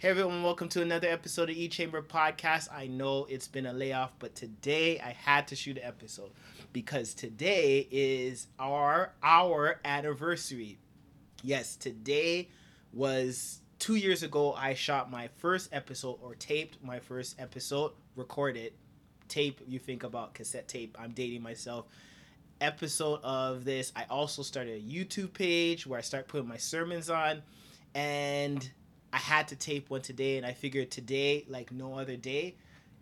Hey everyone, welcome to another episode of E Chamber Podcast. I know it's been a layoff, but today I had to shoot an episode because today is our our anniversary. Yes, today was two years ago I shot my first episode or taped my first episode, recorded. Tape, you think about cassette tape. I'm dating myself. Episode of this. I also started a YouTube page where I start putting my sermons on and I had to tape one today, and I figured today, like no other day,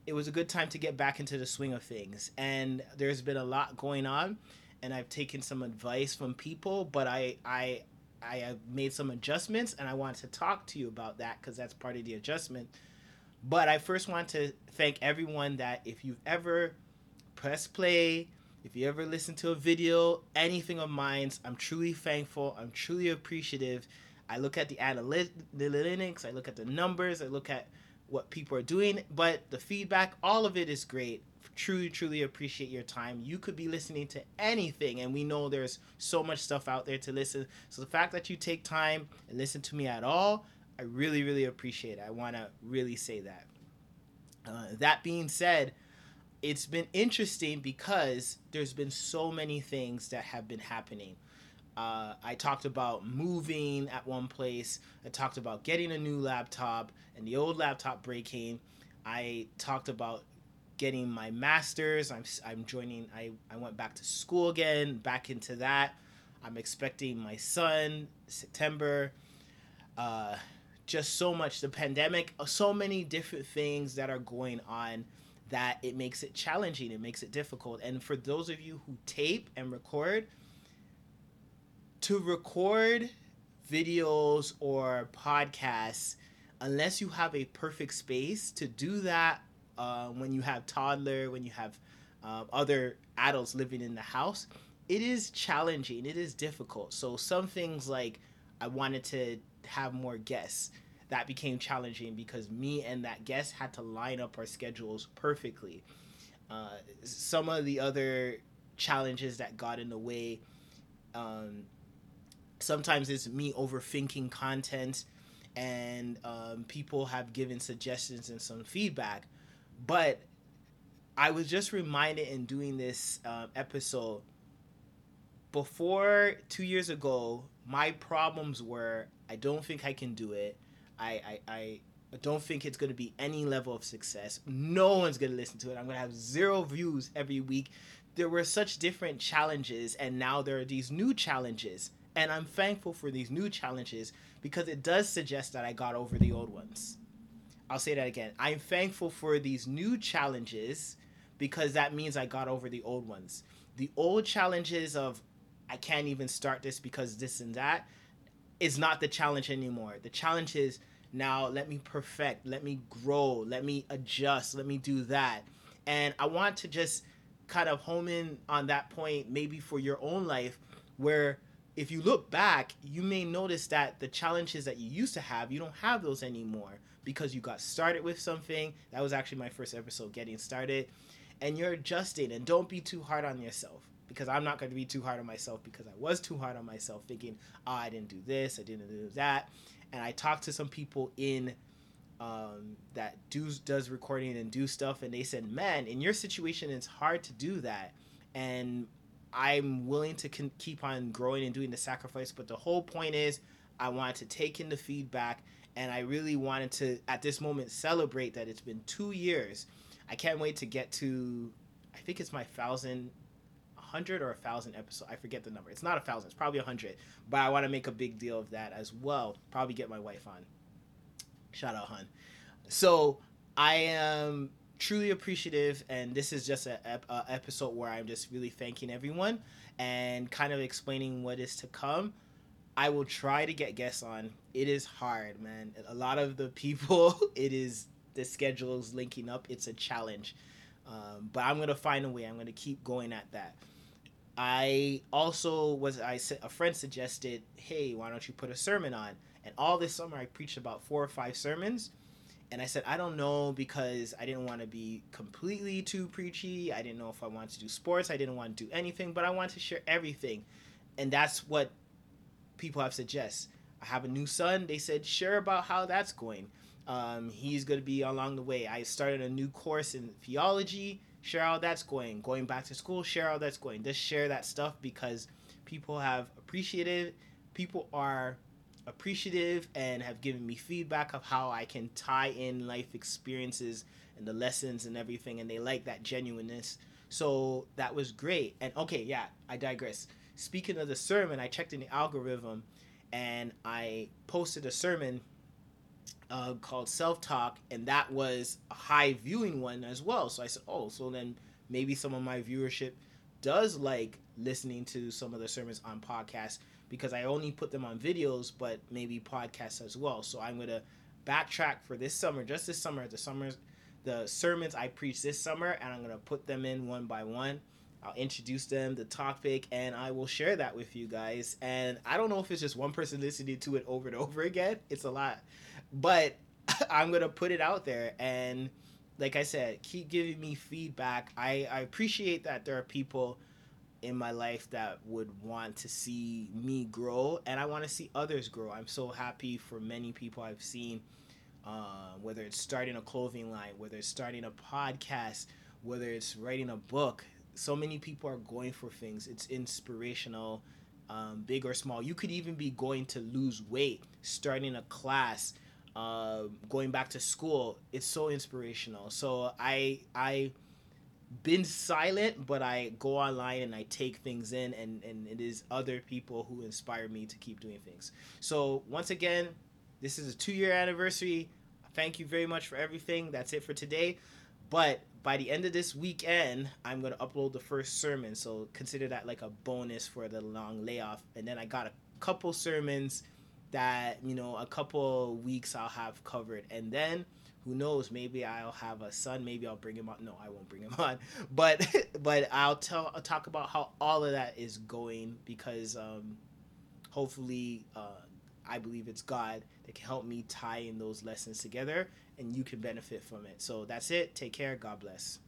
it was a good time to get back into the swing of things. And there's been a lot going on, and I've taken some advice from people, but I I I have made some adjustments, and I want to talk to you about that because that's part of the adjustment. But I first want to thank everyone that if you've ever pressed play, if you ever listen to a video, anything of mine, I'm truly thankful. I'm truly appreciative I look at the analytics, I look at the numbers, I look at what people are doing, but the feedback, all of it is great. Truly, truly appreciate your time. You could be listening to anything, and we know there's so much stuff out there to listen. So the fact that you take time and listen to me at all, I really, really appreciate it. I want to really say that. Uh, that being said, it's been interesting because there's been so many things that have been happening. Uh, I talked about moving at one place. I talked about getting a new laptop and the old laptop breaking. I talked about getting my master's. I'm, I'm joining, I, I went back to school again, back into that. I'm expecting my son September. Uh, just so much. The pandemic, uh, so many different things that are going on that it makes it challenging. It makes it difficult. And for those of you who tape and record, to record videos or podcasts unless you have a perfect space to do that uh, when you have toddler when you have uh, other adults living in the house it is challenging. It is difficult. So some things like i wanted to have more guests. That became challenging because me and that guest had to line up our schedules perfectly. Uh, some of the other challenges that got in the way um, sometimes it's me overthinking content and um, people have given suggestions and some feedback. But i was just reminded in doing this uh, episode before two years ago my problems were i don't think i can do it. I i, I don't think it's going to be any level of success. No one's going to listen to it. I'm going to have zero views every week. There were such different challenges and now there are these new challenges and I'm thankful for these new challenges because it does suggest that I got over the old ones. I'll say that again. I'm thankful for these new challenges because that means I got over the old ones. The old challenges of I can't even start this because this and that is not the challenge anymore. The challenge is now let me perfect, let me grow, let me adjust, let me do that. And I want to just kind of home in on that point, maybe for your own life, where if you look back, you may notice that the challenges that you used to have, you don't have those anymore because you got started with something. That was actually my first episode, getting started. And you're adjusting, and don't be too hard on yourself because I'm not going to be too hard on myself because I was too hard on myself, thinking, oh, I didn't do this, I didn't do that. And I talked to some people in um, that do does recording and do stuff, and they said, man, in your situation, it's hard to do that. And I'm willing to con- keep on growing and doing the sacrifice. But the whole point is, I wanted to take in the feedback, and I really wanted to, at this moment, celebrate that it's been two years. I can't wait to get to, I think it's my thousand, hundred or a thousand episode. I forget the number. It's not a thousand. It's probably a hundred. But I want to make a big deal of that as well. Probably get my wife on. Shout out, hun. So I am truly appreciative and this is just a, episode where i'm just really thanking everyone and kind of explaining what is to come. I will try to get guests on. It is hard man. A lot of the people it is the schedules linking up. It's a challenge. Um, but i'm gonna find a way. I'm gonna keep going at that. I also was i a friend suggested hey why don't you put a sermon on? And all this summer i preached about four or five sermons and I said, I don't know because I didn't want to be completely too preachy. I didn't know if I wanted to do sports. I didn't want to do anything, but I want to share everything. And that's what people have suggested. I have a new son. They said, share about how that's going. Um, he's going to be along the way. I started a new course in theology. Share how that's going. Going back to school, share how that's going. Just share that stuff because people have appreciated. People are appreciative and have given me feedback of how I can tie in life experiences and the lessons and everything, and they like that genuineness. So that was great. And okay, yeah, I digress. Speaking of the sermon, I checked in the algorithm and I posted a sermon uh, called Self Talk, and that was a high viewing one as well. So I said, oh, so then maybe some of my viewership does like listening to some of the sermons on podcasts because I only put them on videos, but maybe podcasts as well. So I'm gonna backtrack for this summer, just this summer, the summers, the sermons I preach this summer, and I'm gonna put them in one by one. I'll introduce them, the topic, and I will share that with you guys. And I don't know if it's just one person listening to it over and over again. It's a lot, but I'm gonna put it out there and. Like I said, keep giving me feedback. I, I appreciate that there are people in my life that would want to see me grow and I want to see others grow. I'm so happy for many people I've seen, uh, whether it's starting a clothing line, whether it's starting a podcast, whether it's writing a book. So many people are going for things. It's inspirational, um, big or small. You could even be going to lose weight, starting a class, uh, going back to school. It's so inspirational. So I I been silent, but I go online and I take things in, and, and it is other people who inspire me to keep doing things. So, once again, this is a two year anniversary. Thank you very much for everything. That's it for today. But by the end of this weekend, I'm going to upload the first sermon. So, consider that like a bonus for the long layoff. And then I got a couple sermons that, you know, a couple weeks I'll have covered. And then who knows maybe i'll have a son maybe i'll bring him on. No i won't bring him on. But but i'll tell I'll talk about how all of that is going because um hopefully uh i believe it's god that can help me tie in those lessons together and you can benefit from it. So that's it. Take care. God bless